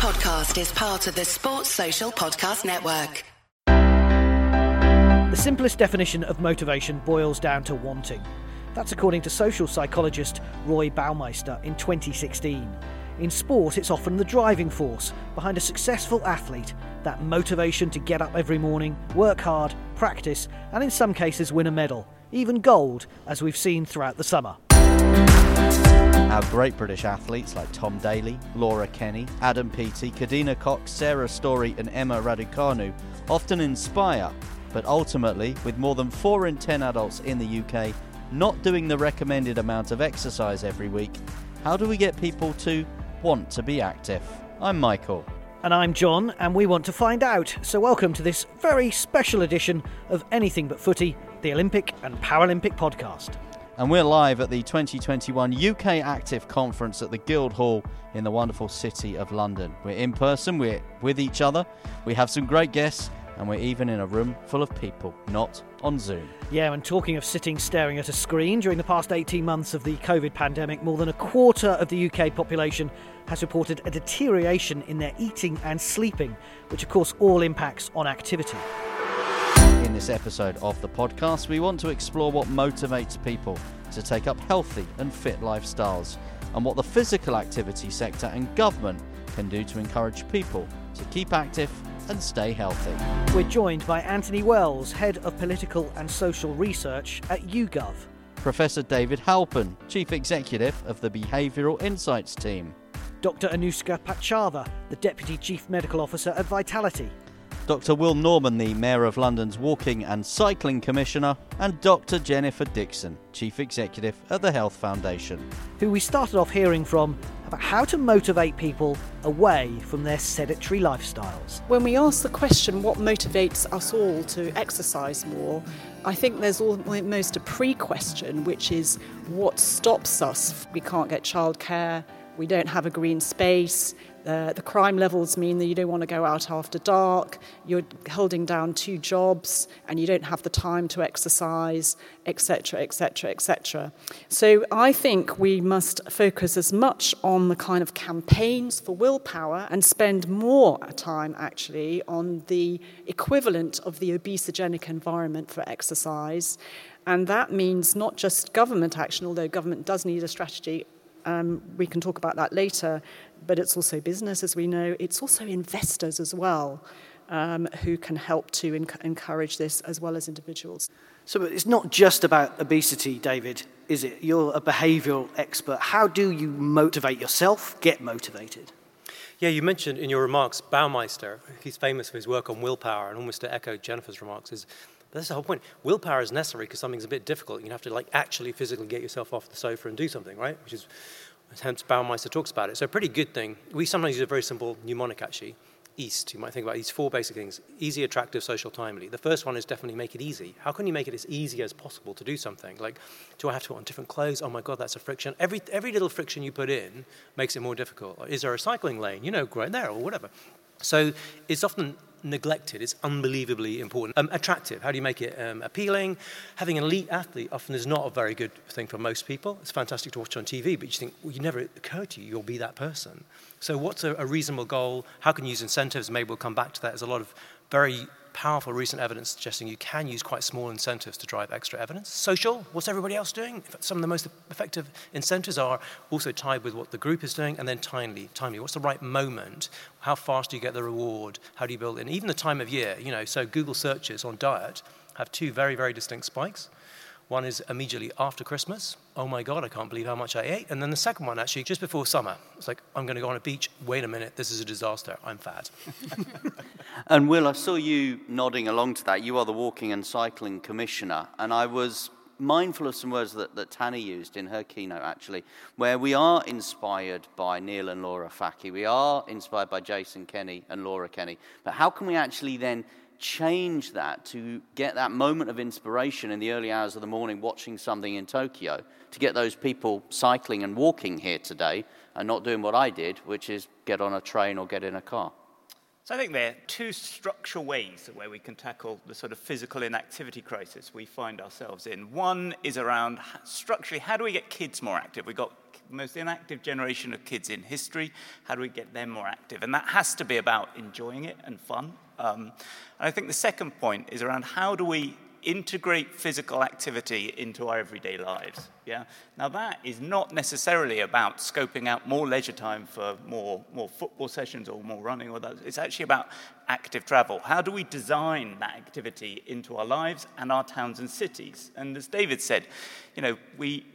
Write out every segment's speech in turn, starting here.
podcast is part of the Sports Social Podcast Network. The simplest definition of motivation boils down to wanting. That's according to social psychologist Roy Baumeister in 2016. In sport, it's often the driving force behind a successful athlete, that motivation to get up every morning, work hard, practice, and in some cases win a medal, even gold, as we've seen throughout the summer. Our great British athletes like Tom Daley, Laura Kenny, Adam Peaty, Kadeena Cox, Sarah Storey, and Emma Raducanu often inspire, but ultimately, with more than 4 in 10 adults in the UK not doing the recommended amount of exercise every week, how do we get people to want to be active? I'm Michael. And I'm John, and we want to find out. So, welcome to this very special edition of Anything But Footy, the Olympic and Paralympic podcast. And we're live at the 2021 ukactive Conference at the Guildhall in the wonderful city of London. We're in person, we're with each other, we have some great guests, and we're even in a room full of people, not on Zoom. Yeah, and talking of sitting staring at a screen, during the past 18 months of the COVID pandemic, more than a quarter of the UK population has reported a deterioration in their eating and sleeping, which of course all impacts on activity. This episode of the podcast, we want to explore what motivates people to take up healthy and fit lifestyles and what the physical activity sector and government can do to encourage people to keep active and stay healthy. We're joined by Anthony Wells, Head of Political and Social Research at YouGov. Professor David Halpern, Chief Executive of the Behavioural Insights Team. Dr. Anushka Patchava, the Deputy Chief Medical Officer at Vitality. Dr. Will Norman, the Mayor of London's Walking and Cycling Commissioner, and Dr. Jennifer Dixon, Chief Executive at the Health Foundation. Who we started off hearing from about how to motivate people away from their sedentary lifestyles. When we ask the question, what motivates us all to exercise more, I think there's almost a pre question, which is what stops us? We can't get childcare, we don't have a green space, uh, the crime levels mean that you don't want to go out after dark, you're holding down two jobs, and you don't have the time to exercise, etc., etc., etc. So I think we must focus as much on the kind of campaigns for willpower and spend more time actually on the equivalent of the obesogenic environment for exercise. And that means not just government action, although government does need a strategy um, we can talk about that later, but it's also business, as we know. It's also investors as well um, who can help to enc- encourage this, as well as individuals. So it's not just about obesity, David, is it? You're a behavioural expert. How do you motivate yourself, get motivated? Yeah, you mentioned in your remarks Baumeister. He's famous for his work on willpower, and almost to echo Jennifer's remarks, is that's the whole point. Willpower is necessary because something's a bit difficult. You have to like actually physically get yourself off the sofa and do something, right? Which is hence Baumeister talks about it. So a pretty good thing. We sometimes use a very simple mnemonic actually. East, you might think about these four basic things easy, attractive, social, timely. The first one is definitely make it easy. How can you make it as easy as possible to do something? Like, do I have to put on different clothes? Oh my God, that's a friction. Every, every little friction you put in makes it more difficult. Is there a cycling lane? You know, right there or whatever. So it's often neglected. It's unbelievably important. Um, attractive. How do you make it um, appealing? Having an elite athlete often is not a very good thing for most people. It's fantastic to watch on TV, but you think, well, you never occur to you you'll be that person. So, what's a, a reasonable goal? How can you use incentives? Maybe we'll come back to that. There's a lot of very powerful recent evidence suggesting you can use quite small incentives to drive extra evidence. Social, what's everybody else doing? Some of the most effective incentives are also tied with what the group is doing, and then timely. Timely, what's the right moment? How fast do you get the reward? How do you build? And even the time of year, you know, so Google searches on diet have two very, very distinct spikes. One is immediately after Christmas. Oh my God, I can't believe how much I ate. And then the second one, actually, just before summer. It's like, I'm going to go on a beach. Wait a minute, this is a disaster. I'm fat. and Will, I saw you nodding along to that. You are the Walking and Cycling Commissioner. And I was mindful of some words that, that Tanni used in her keynote, actually, where we are inspired by Neil and Lora Fachie. We are inspired by Jason Kenny and Laura Kenny. But how can we actually then change that to get that moment of inspiration in the early hours of the morning watching something in Tokyo to get those people cycling and walking here today and not doing what I did, which is get on a train or get in a car? So I think there are two structural ways where we can tackle the sort of physical inactivity crisis we find ourselves in. One is around structurally, how do we get kids more active? We've got the most inactive generation of kids in history. How do we get them more active? And that has to be about enjoying it and fun. Um, and I think the second point is around how do we integrate physical activity into our everyday lives. Yeah? Now, that is not necessarily about scoping out more leisure time for more, more football sessions or more running or that. It's actually about active travel. How do we design that activity into our lives and our towns and cities? And as David said, you know, we,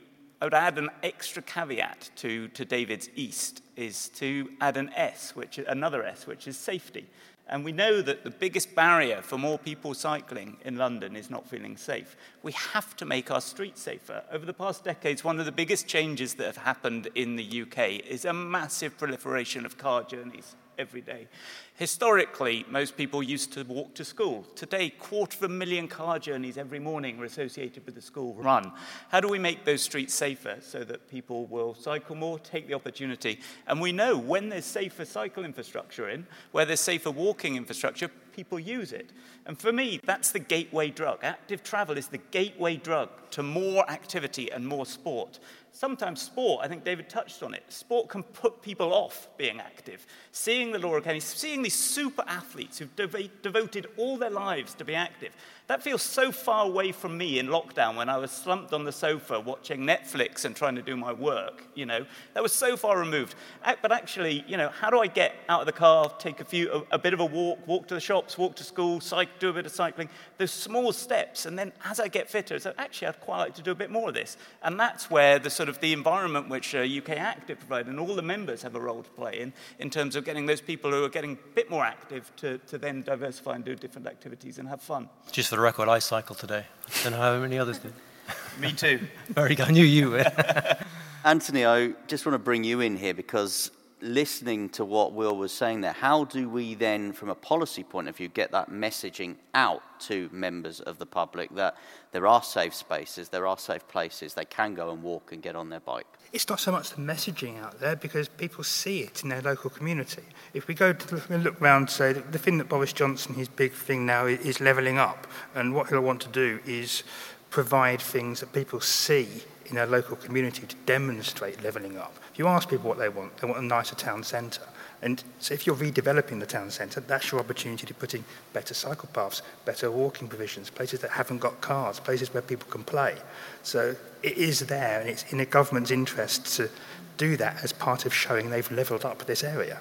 I would add an extra caveat to, to David's East is to add an S, which another S, which is safety. And we know that the biggest barrier for more people cycling in London is not feeling safe. We have to make our streets safer. Over the past decades, one of the biggest changes that have happened in the UK is a massive proliferation of car journeys every day. Historically, most people used to walk to school. Today, quarter of a million car journeys every morning are associated with the school run. How do we make those streets safer so that people will cycle more, take the opportunity? And we know when there's safer cycle infrastructure in, where there's safer walking infrastructure, people use it. And for me, that's the gateway drug. Active travel is the gateway drug to more activity and more sport sometimes sport, I think David touched on it, sport can put people off being active. Seeing the Laura Kenny, seeing these super athletes who've devoted all their lives to be active, that feels so far away from me in lockdown when I was slumped on the sofa watching Netflix and trying to do my work, you know. That was so far removed. But actually, you know, how do I get out of the car, take a few, a, a bit of a walk, walk to the shops, walk to school, cycle, do a bit of cycling, those small steps. And then as I get fitter, so actually I'd quite like to do a bit more of this. And that's where the sort of the environment which uh, ukactive provide and all the members have a role to play in, in terms of getting those people who are getting a bit more active to, to then diversify and do different activities and have fun. Just for the record, I cycle today. I don't know how many others did. Me too. Very good. I knew you. Anthony, I just want to bring you in here because listening to what Will was saying there, how do we then, from a policy point of view, get that messaging out to members of the public that there are safe spaces, there are safe places, they can go and walk and get on their bike? It's not so much the messaging out there because people see it in their local community. If we go to look, around, say, the thing that Boris Johnson, his big thing now is levelling up, and what he'll want to do is provide things that people see in their local community to demonstrate levelling up. If you ask people what they want, they want a nicer town centre. And so if you're redeveloping the town centre, that's your opportunity to put in better cycle paths, better walking provisions, places that haven't got cars, places where people can play. So it is there, and it's in the government's interest to do that as part of showing they've levelled up this area.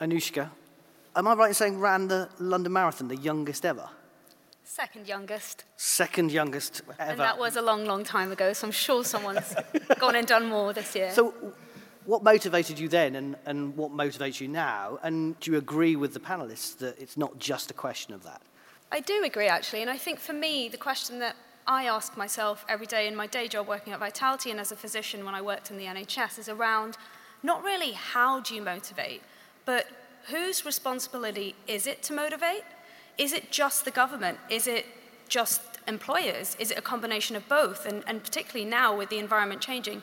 Anushka, am I right in saying ran the London Marathon, the youngest ever? Second youngest. Second youngest ever. And that was a long, long time ago, so I'm sure someone's gone and done more this year. So, what motivated you then and, and what motivates you now? And do you agree with the panelists that it's not just a question of that? I do agree, actually. And I think for me, the question that I ask myself every day in my day job working at Vitality and as a physician when I worked in the NHS is around not really how do you motivate, but whose responsibility is it to motivate? Is it just the government? Is it just employers? Is it a combination of both? And, and particularly now with the environment changing,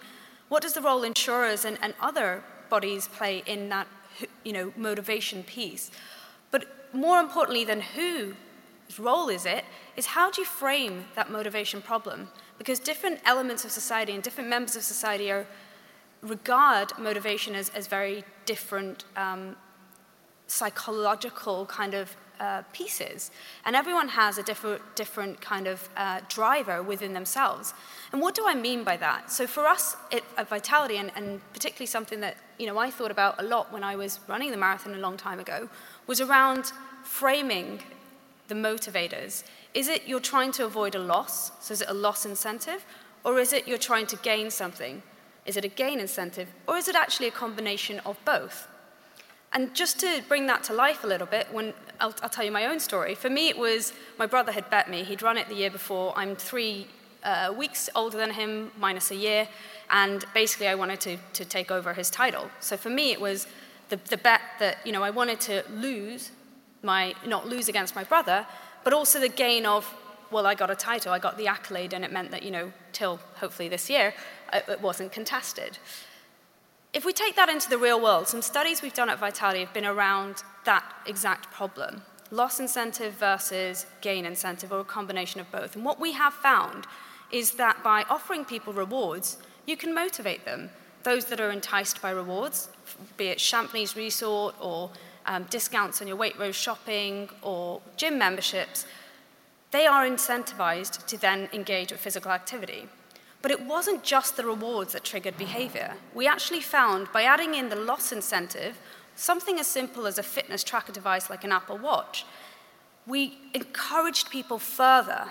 what does the role insurers and, and other bodies play in that you know, motivation piece? But more importantly than whose role is it, is how do you frame that motivation problem? Because different elements of society and different members of society are, regard motivation as, as very different um, psychological kind of uh, pieces. And everyone has a different, different kind of uh, driver within themselves. And what do I mean by that? So for us at Vitality, and, and particularly something that you know, I thought about a lot when I was running the marathon a long time ago, was around framing the motivators. Is it you're trying to avoid a loss? So is it a loss incentive? Or is it you're trying to gain something? Is it a gain incentive? Or is it actually a combination of both? And just to bring that to life a little bit, when I'll, I'll, tell you my own story. For me, it was my brother had bet me. He'd run it the year before. I'm three uh, weeks older than him, minus a year, and basically I wanted to, to take over his title. So for me, it was the, the bet that you know I wanted to lose my not lose against my brother, but also the gain of well, I got a title, I got the accolade, and it meant that you know till hopefully this year it wasn't contested. If we take that into the real world, some studies we've done at Vitality have been around that exact problem loss incentive versus gain incentive, or a combination of both. And what we have found is that by offering people rewards, you can motivate them. those that are enticed by rewards, be it Champneys Resort or um, discounts on your Waitrose shopping or gym memberships, they are incentivized to then engage with physical activity. But it wasn't just the rewards that triggered behavior. We actually found by adding in the loss incentive, something as simple as a fitness tracker device like an Apple Watch, we encouraged people further.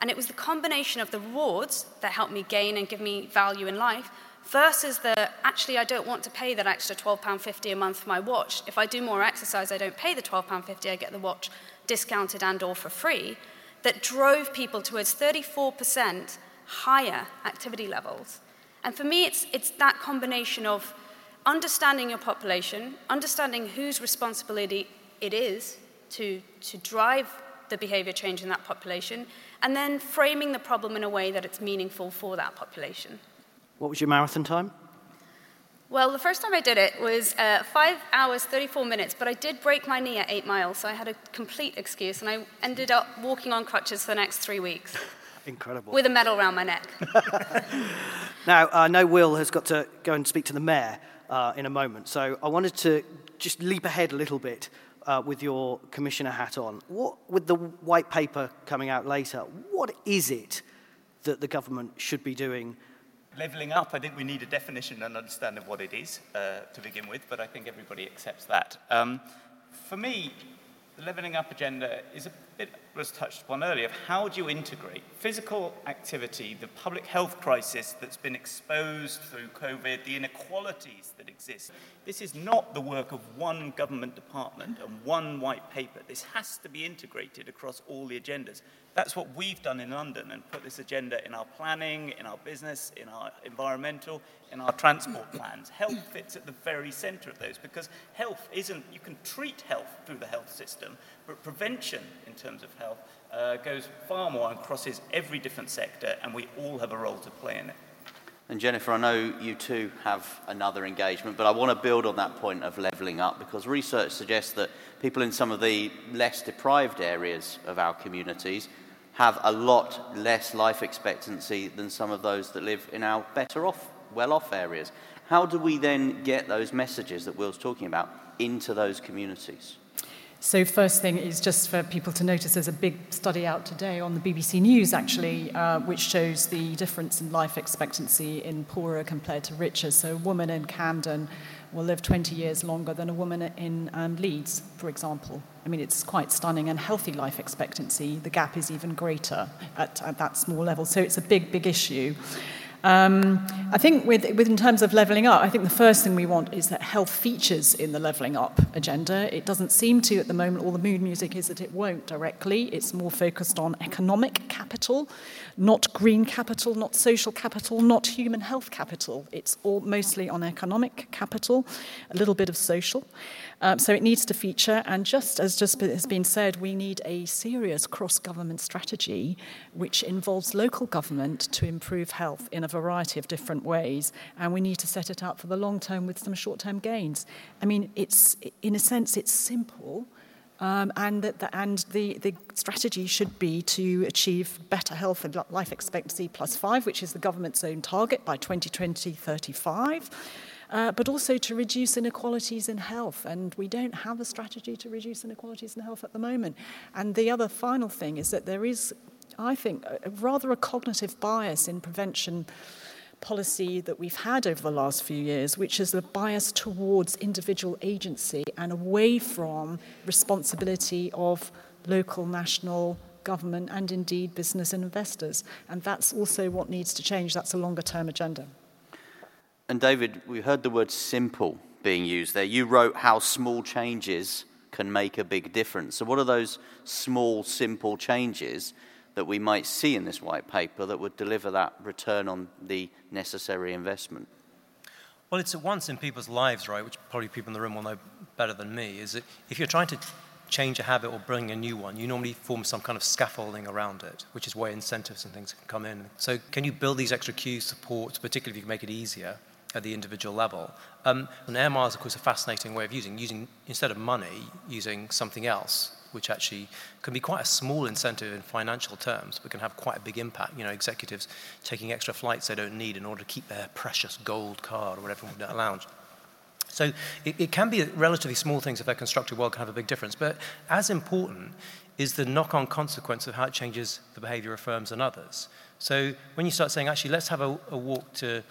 And it was the combination of the rewards that helped me gain and give me value in life versus the actually I don't want to pay that extra £12.50 a month for my watch. If I do more exercise, I don't pay the £12.50, I get the watch discounted and or for free, that drove people towards 34% higher activity levels. And for me, it's, it's that combination of understanding your population, understanding whose responsibility it is to, to drive the behavior change in that population, and then framing the problem in a way that it's meaningful for that population. What was your marathon time? Well, the first time I did it was uh, 5 hours, 34 minutes, but I did break my knee at 8 miles, so I had a complete excuse, and I ended up walking on crutches for the next three weeks. Incredible. With a medal around my neck. now, I know Will has got to go and speak to the mayor uh, in a moment, so I wanted to just leap ahead a little bit uh, with your commissioner hat on. What, with the white paper coming out later, what is it that the government should be doing? Levelling up, I think we need a definition and understanding of what it is uh, to begin with, but I think everybody accepts that. Um, for me, the levelling up agenda is a bit was touched upon earlier of how do you integrate physical activity, the public health crisis that's been exposed through COVID, the inequalities that exist. This is not the work of one government department and one white paper. This has to be integrated across all the agendas. That's what we've done in London and put this agenda in our planning, in our business, in our environmental, in our transport plans. Health fits at the very centre of those because health isn't, you can treat health through the health system, but prevention in terms of health uh, goes far more and crosses every different sector, and we all have a role to play in it. And Jennifer, I know you too have another engagement, but I want to build on that point of levelling up because research suggests that people in some of the less deprived areas of our communities have a lot less life expectancy than some of those that live in our better off, well off areas. How do we then get those messages that Will's talking about into those communities? So, first thing is just for people to notice there's a big study out today on the BBC News, actually, uh, which shows the difference in life expectancy in poorer compared to richer. So, a woman in Camden will live 20 years longer than a woman in um, Leeds, for example. I mean, it's quite stunning. And healthy life expectancy, the gap is even greater at, at that small level. So, it's a big, big issue. Um, I think with, with in terms of levelling up, I think the first thing we want is that health features in the levelling up agenda. It doesn't seem to at the moment. All the mood music is that it won't directly. It's more focused on economic capital, not green capital, not social capital, not human health capital. It's all mostly on economic capital, a little bit of social. Um, so it needs to feature, and just as just has been said, we need a serious cross government strategy which involves local government to improve health in a variety of different ways, and we need to set it up for the long term with some short term gains. I mean, it's in a sense, it's simple Um, and that the, and the, the strategy should be to achieve better health and life expectancy plus five, which is the government's own target by 2020 35 uh, but also to reduce inequalities in health. And we don't have a strategy to reduce inequalities in health at the moment. And the other final thing is that there is, I think, a, rather a cognitive bias in prevention policy that we've had over the last few years, which is a bias towards individual agency and away from responsibility of local, national, government, and indeed business and investors. And that's also what needs to change. That's a longer term agenda. And David, we heard the word simple being used there. You wrote how small changes can make a big difference. So, what are those small, simple changes that we might see in this white paper that would deliver that return on the necessary investment? Well, it's at once in people's lives, right, which probably people in the room will know better than me, is that if you're trying to change a habit or bring a new one, you normally form some kind of scaffolding around it, which is where incentives and things can come in. So, can you build these extra cues, supports, particularly if you can make it easier? at the individual level. Um, and air miles, of course, a fascinating way of using, using instead of money, using something else. Which actually can be quite a small incentive in financial terms, but can have quite a big impact. You know, executives taking extra flights they don't need in order to keep their precious gold card or whatever in a lounge. So it, it can be relatively small things if they're constructed well can have a big difference. But as important is the knock-on consequence of how it changes the behavior of firms and others. So when you start saying, actually, let's have a, a walk to,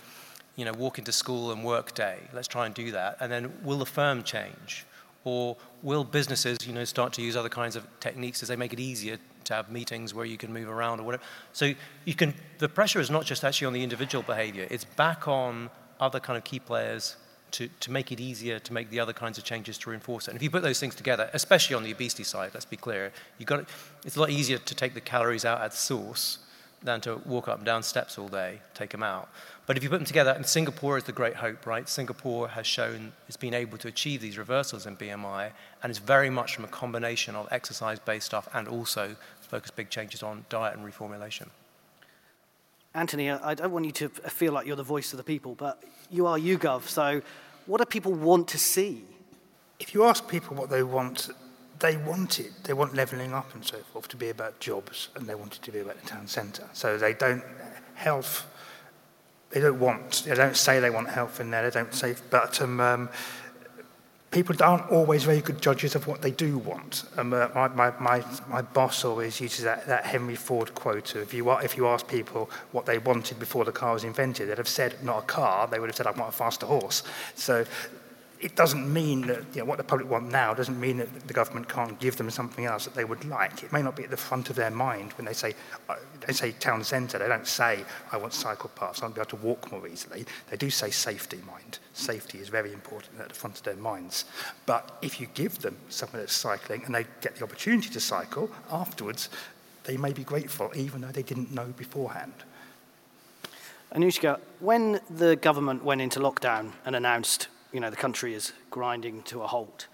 you know, walk into school and work day, let's try and do that, and then will the firm change? Or will businesses, you know, start to use other kinds of techniques as they make it easier to have meetings where you can move around or whatever? So you can, the pressure is not just actually on the individual behavior, it's back on other kind of key players to, to make it easier to make the other kinds of changes to reinforce it. And if you put those things together, especially on the obesity side, let's be clear, you got it's a lot easier to take the calories out at source than to walk up and down steps all day, take them out. But if you put them together, and Singapore is the great hope, right? Singapore has shown it's been able to achieve these reversals in BMI, and it's very much from a combination of exercise-based stuff and also focus big changes on diet and reformulation. Anthony, I don't want you to feel like you're the voice of the people, but you are YouGov, so what do people want to see? If you ask people what they want they want it. They want levelling up and so forth to be about jobs, and they want it to be about the town centre. So they don't health. They don't want. They don't say they want health in there. They don't say. But um, um, people aren't always very good judges of what they do want. Um, uh, my, my, my, my boss always uses that, that Henry Ford quote if you, if you ask people what they wanted before the car was invented, they'd have said not a car, they would have said I want a faster horse. So it doesn't mean that you know, what the public want now doesn't mean that the government can't give them something else that they would like. It may not be at the front of their mind when they say, uh, they say town centre. They don't say, I want cycle paths, I want to be able to walk more easily. They do say safety mind. Safety is very important at the front of their minds. But if you give them something that's cycling and they get the opportunity to cycle afterwards, they may be grateful even though they didn't know beforehand. Anushka, when the government went into lockdown and announced you know, the country is grinding to a halt.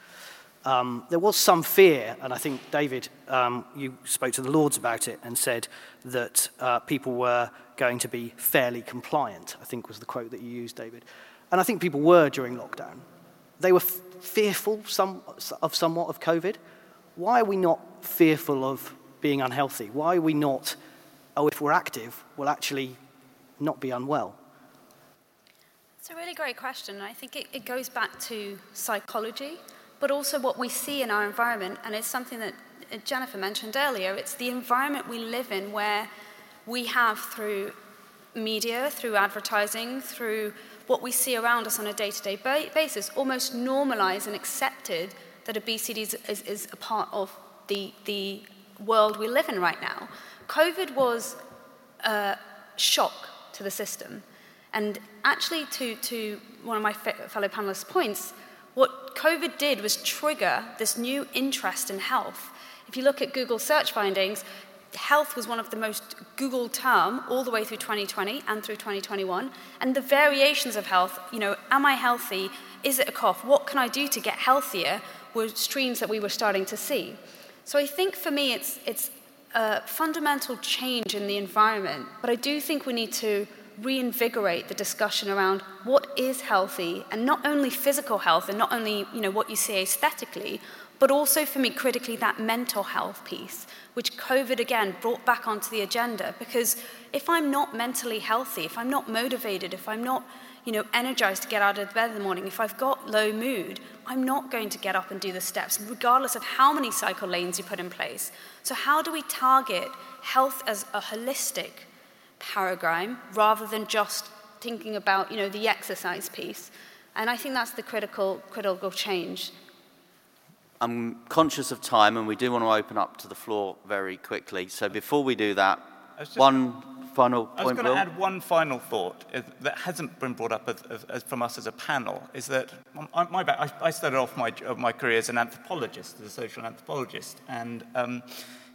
Um, there was some fear, and I think, David, um, you spoke to the Lords about it and said that uh, people were going to be fairly compliant, I think was the quote that you used, David. And I think people were during lockdown. They were f- fearful some, of somewhat of COVID. Why are we not fearful of being unhealthy? Why are we not, oh, if we're active, we'll actually not be unwell? It's a really great question, and I think it, it goes back to psychology, but also what we see in our environment, and it's something that uh, Jennifer mentioned earlier. It's the environment we live in where we have through media, through advertising, through what we see around us on a day to day basis, almost normalized and accepted that obesity is, is, is, a part of the, the world we live in right now. COVID was a shock to the system. And actually, to, to one of my fellow panelists' points, what COVID did was trigger this new interest in health. If you look at Google search findings, health was one of the most Googled term all the way through 2020 and through 2021. And the variations of health, you know, am I healthy? Is it a cough? What can I do to get healthier? Were streams that we were starting to see. So I think for me, it's, it's a fundamental change in the environment. But I do think we need to reinvigorate the discussion around what is healthy and not only physical health and not only you know what you see aesthetically but also for me critically that mental health piece which covid again brought back onto the agenda. Because if i'm not mentally healthy if i'm not motivated if i'm not you know energized to get out of bed in the morning if i've got low mood i'm not going to get up and do the steps regardless of how many cycle lanes you put in place. So how do we target health as a holistic paradigm rather than just thinking about you know, the exercise piece. And I think that's the critical, critical change. I'm conscious of time and we do want to open up to the floor very quickly. So before we do that, just, one final point. I was going to add one final thought that hasn't been brought up as, as, from us as a panel. Is that my, I, I started off my, my career as an anthropologist, as a social anthropologist, and um,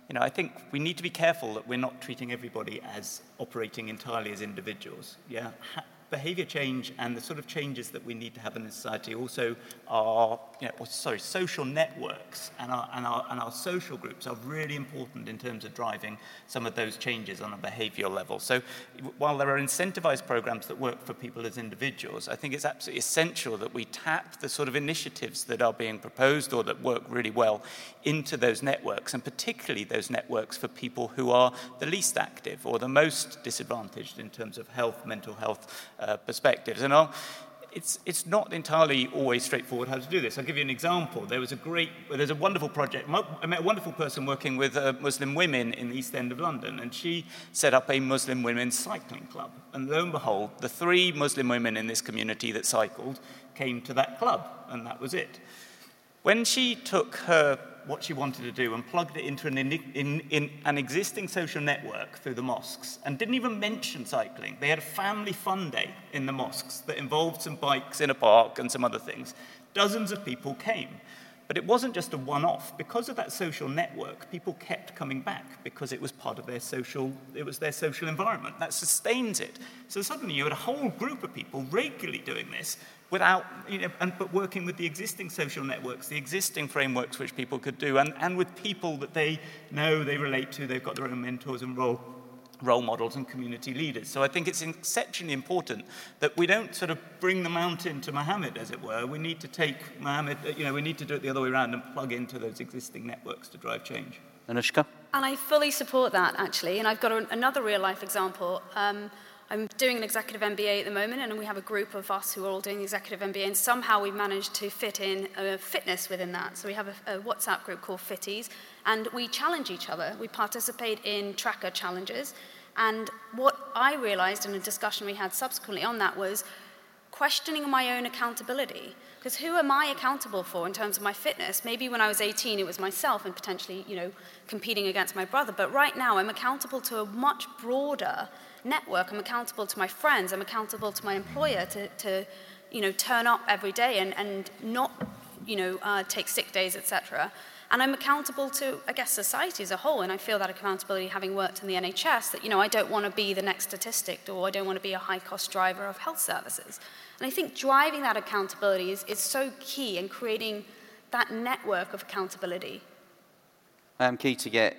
you know, I think we need to be careful that we're not treating everybody as operating entirely as individuals. Yeah, behavior change and the sort of changes that we need to have in society also are, you know, sorry, social networks and our, and, our, and our social groups are really important in terms of driving some of those changes on a behavioral level. So while there are incentivized programs that work for people as individuals, I think it's absolutely essential that we tap the sort of initiatives that are being proposed or that work really well into those networks, and particularly those networks for people who are the least active or the most disadvantaged in terms of health, mental health, uh, perspectives. And I'll, it's, it's not entirely always straightforward how to do this. I'll give you an example. There was a great, there's a wonderful project. I met a wonderful person working with uh, Muslim women in the East End of London, and she set up a Muslim women's cycling club. And lo and behold, the three Muslim women in this community that cycled came to that club, and that was it. When she took her what she wanted to do and plugged it into an, in, in, in an existing social network through the mosques and didn't even mention cycling. They had a family fun day in the mosques that involved some bikes in a park and some other things. Dozens of people came. But it wasn't just a one off. Because of that social network, people kept coming back because it was part of their social, it was their social environment. That sustains it. So suddenly you had a whole group of people regularly doing this without, you know, and, but working with the existing social networks, the existing frameworks which people could do, and, and with people that they know they relate to, they've got their own mentors and role, role models and community leaders. So I think it's exceptionally important that we don't sort of bring the mountain to Mohammed, as it were. We need to take Mohammed, you know, we need to do it the other way around and plug into those existing networks to drive change. Anushka? And I fully support that, actually. And I've got a, another real life example. Um, I'm doing an executive MBA at the moment, and we have a group of us who are all doing the executive MBA, and somehow we've managed to fit in fitness within that. So we have a, a WhatsApp group called Fitties, and we challenge each other. We participate in tracker challenges, and what I realized in a discussion we had subsequently on that was questioning my own accountability. Because who am I accountable for in terms of my fitness? Maybe when I was 18, it was myself and potentially, you know, competing against my brother. But right now, I'm accountable to a much broader network. I'm accountable to my friends. I'm accountable to my employer to, to you know, turn up every day and, and not, you know, uh, take sick days, etc. And I'm accountable to, I guess, society as a whole. And I feel that accountability, having worked in the NHS, that, you know, I don't want to be the next statistic or I don't want to be a high cost driver of health services. And I think driving that accountability is, is so key in creating that network of accountability. I'm keen to get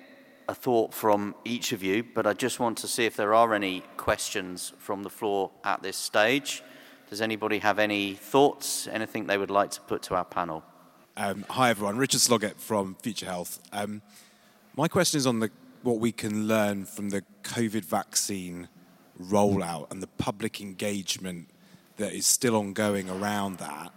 a thought from each of you, but I just want to see if there are any questions from the floor at this stage. Does anybody have any thoughts, anything they would like to put to our panel? Um, hi, everyone. Richard Sloggett from Future Health. Um, my question is on the, what we can learn from the COVID vaccine rollout and the public engagement that is still ongoing around that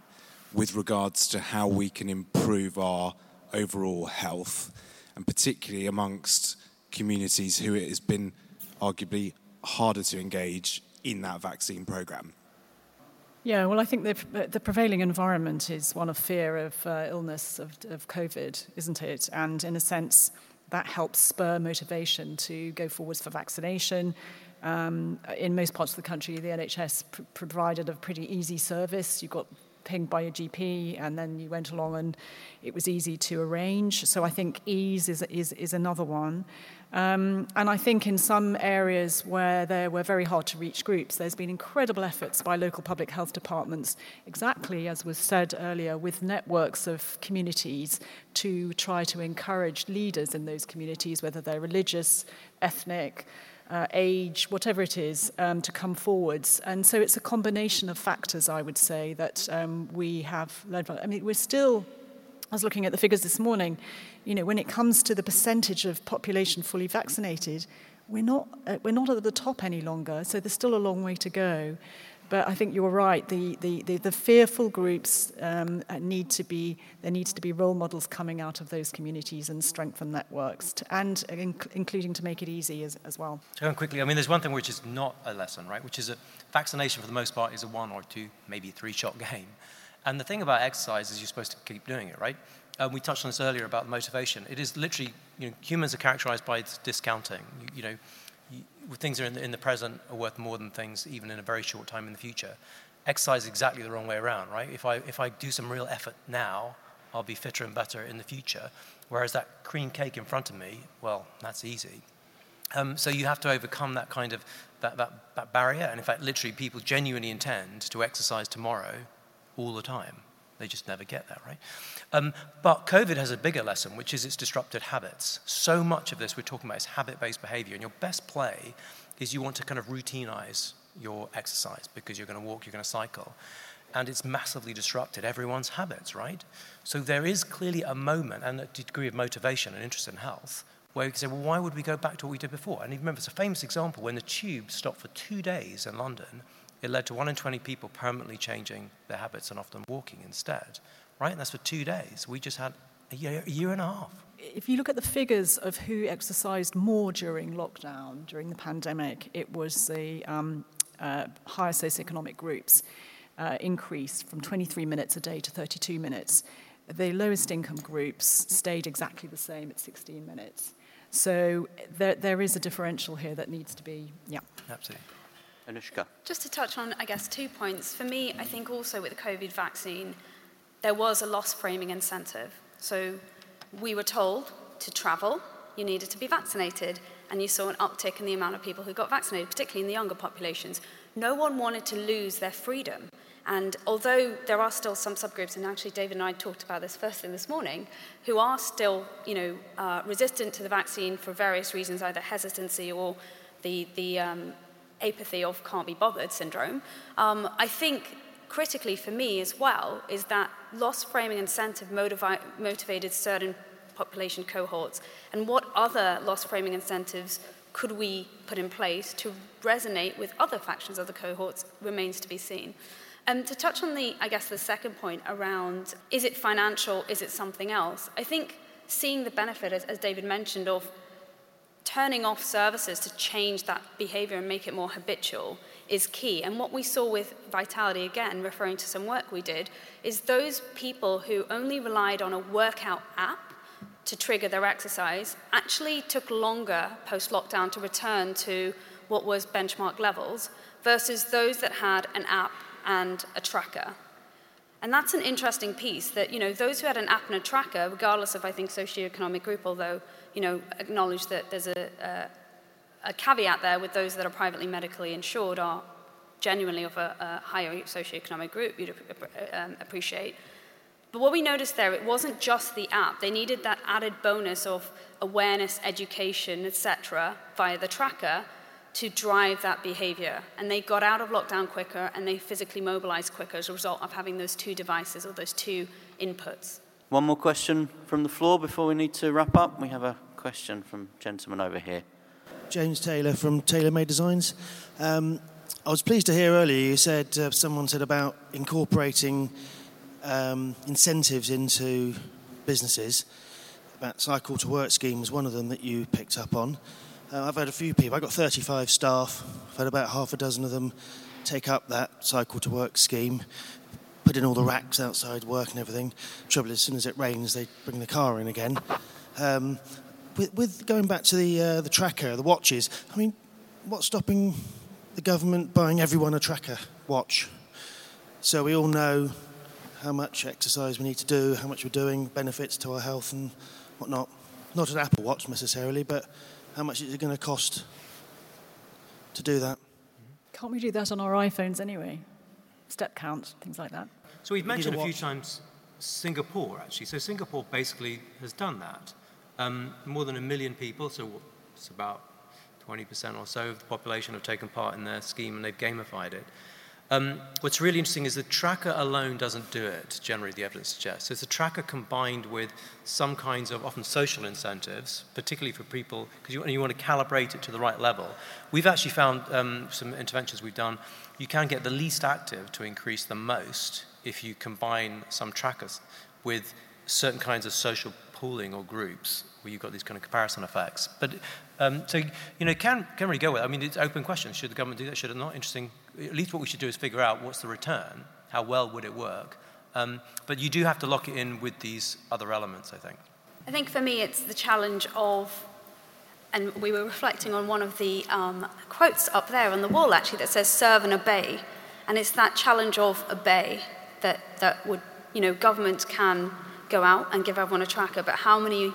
with regards to how we can improve our overall health and particularly amongst communities who it has been arguably harder to engage in that vaccine program? Yeah, well, I think the, the prevailing environment is one of fear of uh, illness of, of COVID, isn't it? And in a sense, that helps spur motivation to go forwards for vaccination. Um, in most parts of the country, the NHS pr- provided a pretty easy service. You got pinged by your GP, and then you went along and it was easy to arrange. So I think ease is, is, is another one. Um, and I think in some areas where there were very hard to reach groups, there's been incredible efforts by local public health departments, exactly as was said earlier, with networks of communities to try to encourage leaders in those communities, whether they're religious, ethnic, uh, age, whatever it is, um, to come forwards. And so it's a combination of factors, I would say, that um, we have learned from. I mean, we're still, I was looking at the figures this morning, you know, when it comes to the percentage of population fully vaccinated, we're not, uh, we're not at the top any longer, so there's still a long way to go. But I think you're right. The, the, the, the fearful groups um, need to be, there needs to be role models coming out of those communities and strengthen networks, to, and inc- including to make it easy as, as well. Going quickly, I mean, there's one thing which is not a lesson, right? Which is that vaccination for the most part is a one or two, maybe three shot game. And the thing about exercise is you're supposed to keep doing it, right? Um, we touched on this earlier about motivation. It is literally, you know, humans are characterized by discounting. You, you know, things are in the, in the present are worth more than things even in a very short time in the future. Exercise is exactly the wrong way around, right? If I, if I do some real effort now, I'll be fitter and better in the future. Whereas that cream cake in front of me, well, that's easy. Um, so you have to overcome that kind of that, that, that barrier. And in fact, literally, people genuinely intend to exercise tomorrow all the time. They just never get there, right? Um, but COVID has a bigger lesson, which is it's disrupted habits. So much of this we're talking about is habit based behavior. And your best play is you want to kind of routinize your exercise because you're going to walk, you're going to cycle. And it's massively disrupted everyone's habits, right? So there is clearly a moment and a degree of motivation and interest in health where we can say, well, why would we go back to what we did before? And remember, it's a famous example when the tube stopped for two days in London, it led to one in 20 people permanently changing their habits and often walking instead, right? And that's for two days. We just had a year, a year and a half. If you look at the figures of who exercised more during lockdown, during the pandemic, it was the um, uh, higher socioeconomic groups uh, increased from 23 minutes a day to 32 minutes. The lowest income groups stayed exactly the same at 16 minutes. So there, there is a differential here that needs to be, yeah. Absolutely. Anushka. Just to touch on, I guess, two points. For me, I think also with the COVID vaccine, there was a loss framing incentive. So we were told to travel, you needed to be vaccinated, and you saw an uptick in the amount of people who got vaccinated, particularly in the younger populations. No one wanted to lose their freedom. And although there are still some subgroups, and actually David and I talked about this first thing this morning, who are still, you know, uh, resistant to the vaccine for various reasons, either hesitancy or the, the um, apathy of can't be bothered syndrome, um, I think critically for me as well is that loss framing incentive motivi- motivated certain population cohorts, and what other loss framing incentives could we put in place to resonate with other factions of the cohorts remains to be seen. Um, to touch on the, I guess, the second point around is it financial, is it something else? I think seeing the benefit, as, as David mentioned, of turning off services to change that behavior and make it more habitual is key. And what we saw with Vitality, again, referring to some work we did, is those people who only relied on a workout app to trigger their exercise actually took longer post lockdown to return to what was benchmark levels versus those that had an app and a tracker. And that's an interesting piece that, you know, those who had an app and a tracker, regardless of, I think, socioeconomic group, although, you know, acknowledge that there's a, a, a caveat there with those that are privately medically insured are genuinely of a, a higher socioeconomic group, you'd um, appreciate. But what we noticed there, it wasn't just the app. They needed that added bonus of awareness, education, etc., via the tracker to drive that behavior. And they got out of lockdown quicker and they physically mobilized quicker as a result of having those two devices or those two inputs. One more question from the floor before we need to wrap up. We have a question from gentleman over here. James Taylor from Taylor Made Designs. Um, I was pleased to hear earlier you said uh, someone said about incorporating um, incentives into businesses. About cycle to work scheme was one of them that you picked up on. Uh, I've had a few people, I've got 35 staff, I've had about half a dozen of them take up that cycle to work scheme, put in all the racks outside work and everything. Trouble is, as soon as it rains, they bring the car in again. Um, with, with, going back to the, uh, the tracker, the watches, I mean, what's stopping the government buying everyone a tracker watch? So we all know how much exercise we need to do, how much we're doing, benefits to our health and whatnot. Not an Apple Watch necessarily, but how much is it going to cost to do that? Can't we do that on our iPhones anyway? Step counts, things like that. So we've mentioned a, a few times Singapore, actually. So Singapore basically has done that. Um, more than a million people, so it's about 20% or so of the population have taken part in their scheme and they've gamified it. Um, what's really interesting is the tracker alone doesn't do it, generally, the evidence suggests. It's a tracker combined with some kinds of often social incentives, particularly for people, because you, you, want to calibrate it to the right level. We've actually found um, some interventions we've done, you can get the least active to increase the most if you combine some trackers with certain kinds of social pooling or groups where you've got these kind of comparison effects. But um, so, you know, can, can really go with it. I mean, it's open question. Should the government do that? Should it not? Interesting. At least what we should do is figure out what's the return, how well would it work. Um, but you do have to lock it in with these other elements, I think. I think for me, it's the challenge of, and we were reflecting on one of the um, quotes up there on the wall actually that says serve and obey. And it's that challenge of obey that, that would, you know, government can go out and give everyone a tracker, but how many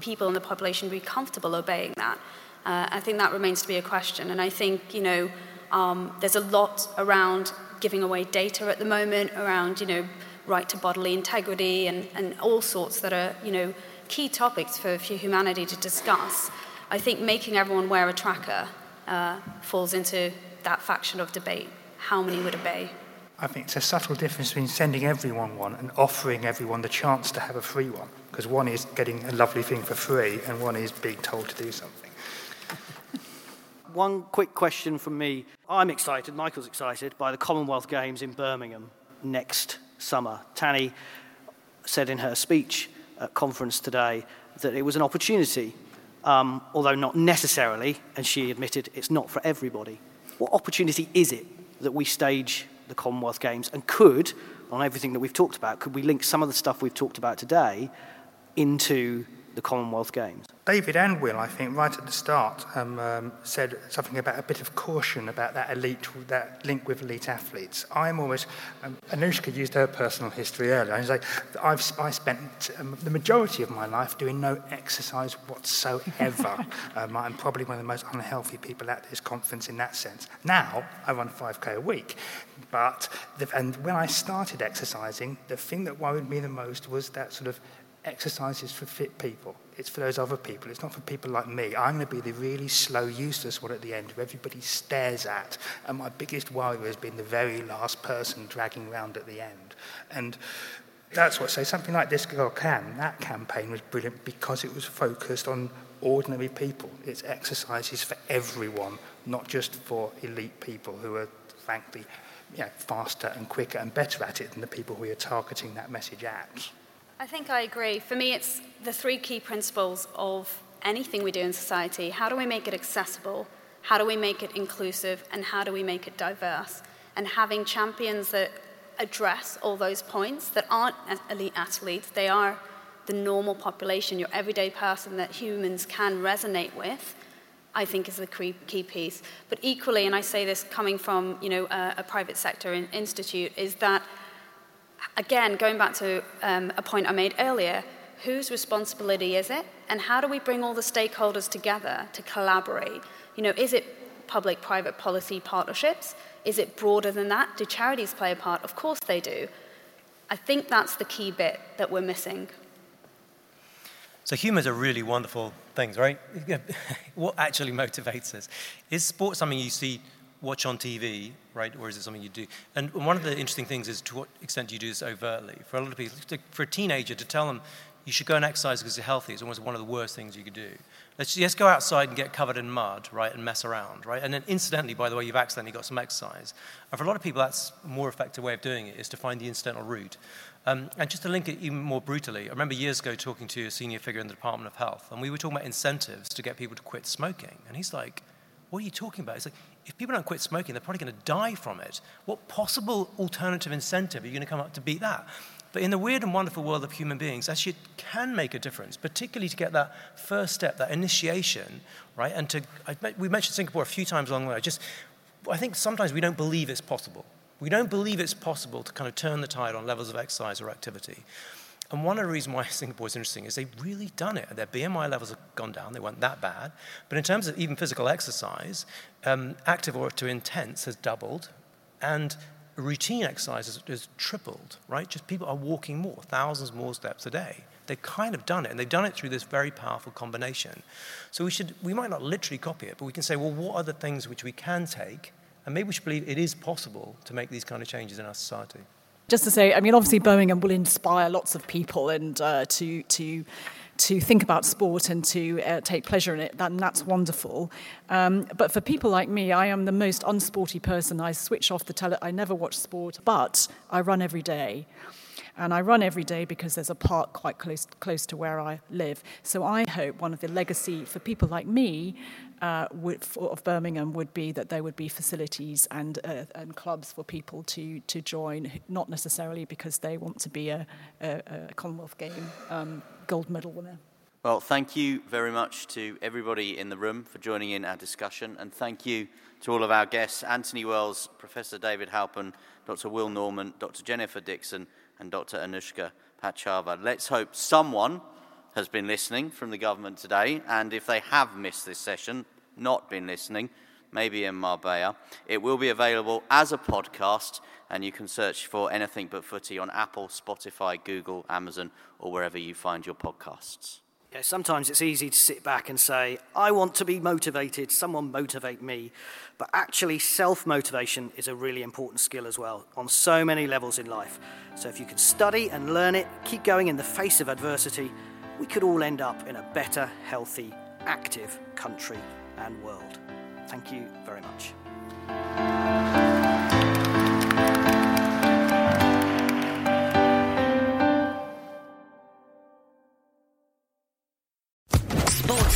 people in the population would be comfortable obeying that? Uh, I think that remains to be a question. And I think, you know, um, there's a lot around giving away data at the moment, around, you know, right to bodily integrity and, and all sorts that are, you know, key topics for, for humanity to discuss. I think making everyone wear a tracker uh, falls into that faction of debate. How many would obey? I think it's a subtle difference between sending everyone one and offering everyone the chance to have a free one. Because one is getting a lovely thing for free, and one is being told to do something. One quick question from me. I'm excited, Michael's excited, by the Commonwealth Games in Birmingham next summer. Tanni said in her speech at conference today that it was an opportunity, um, although not necessarily, and she admitted it's not for everybody. What opportunity is it that we stage the Commonwealth Games? And could, on everything that we've talked about, could we link some of the stuff we've talked about today into the Commonwealth Games? David and Will, I think, right at the start, um, um, said something about a bit of caution about that elite, that link with elite athletes. I'm almost, um, Anushka used her personal history earlier. And like, I've I spent um, the majority of my life doing no exercise whatsoever. um, I'm probably one of the most unhealthy people at this conference in that sense. Now I run 5k a week, but the, and when I started exercising, the thing that worried me the most was that sort of exercise is for fit people. It's for those other people. It's not for people like me. I'm going to be the really slow, useless one at the end who everybody stares at. And my biggest worry has been the very last person dragging around at the end. And that's what, so something like This Girl Can, that campaign was brilliant because it was focused on ordinary people. It's exercises for everyone, not just for elite people who are, frankly, you know, faster and quicker and better at it than the people we are targeting that message at. I think I agree. For me, it's the three key principles of anything we do in society. How do we make it accessible? How do we make it inclusive? And how do we make it diverse? And having champions that address all those points that aren't elite athletes, they are the normal population, your everyday person that humans can resonate with. I think is the key piece. But equally, and I say this coming from you know a, a private sector institute, is that again, going back to um, a point I made earlier, whose responsibility is it? And how do we bring all the stakeholders together to collaborate? You know, is it public private policy partnerships? Is it broader than that? Do charities play a part? Of course they do. I think that's the key bit that we're missing. So humours are really wonderful things, right? what actually motivates us? Is sport something you see watch on TV, right, or is it something you do? And one of the interesting things is to what extent do you do this overtly? For a lot of people, for a teenager to tell them you should go and exercise because you're healthy is almost one of the worst things you could do. Let's just go outside and get covered in mud, right, and mess around, right? And then incidentally, by the way, you've accidentally got some exercise. And for a lot of people, that's a more effective way of doing it is to find the incidental route. Um, and just to link it even more brutally, I remember years ago talking to a senior figure in the Department of Health, and we were talking about incentives to get people to quit smoking. And he's like, what are you talking about? It's like, if people don't quit smoking, they're probably going to die from it. What possible alternative incentive are you going to come up to beat that? But in the weird and wonderful world of human beings, actually, it can make a difference, particularly to get that first step, that initiation, right? And to, we mentioned Singapore a few times along the way. Just, I think sometimes we don't believe it's possible. We don't believe it's possible to kind of turn the tide on levels of exercise or activity. And one of the reasons why Singapore is interesting is they've really done it. Their BMI levels have gone down, they weren't that bad. But in terms of even physical exercise, um, active or to intense has doubled, and routine exercise has, has tripled, right? Just people are walking more, thousands more steps a day. They've kind of done it, and they've done it through this very powerful combination. So we should, we might not literally copy it, but we can say, well, what are the things which we can take? And maybe we should believe it is possible to make these kind of changes in our society just to say, I mean, obviously Birmingham will inspire lots of people and uh, to to to think about sport and to uh, take pleasure in it, and that's wonderful. Um, but for people like me, I am the most unsporty person. I switch off the tele. I never watch sport, but I run every day. And I run every day because there's a park quite close, close to where I live. So I hope one of the legacy for people like me uh, would, for, of Birmingham would be that there would be facilities and, uh, and clubs for people to, to join, not necessarily because they want to be a, a, a Commonwealth Game um, gold medal winner. Well, thank you very much to everybody in the room for joining in our discussion, and thank you to all of our guests Anthony Wells, Professor David Halpern, Dr. Will Norman, Dr. Jennifer Dixon, and Dr. Anushka Patchava. Let's hope someone has been listening from the government today, and if they have missed this session, not been listening, maybe in Marbella, it will be available as a podcast, and you can search for anything but footy on Apple, Spotify, Google, Amazon, or wherever you find your podcasts. Yeah, sometimes it's easy to sit back and say, I want to be motivated, someone motivate me. But actually, self motivation is a really important skill as well on so many levels in life. So if you can study and learn it, keep going in the face of adversity, we could all end up in a better, healthy, active country and world. Thank you very much.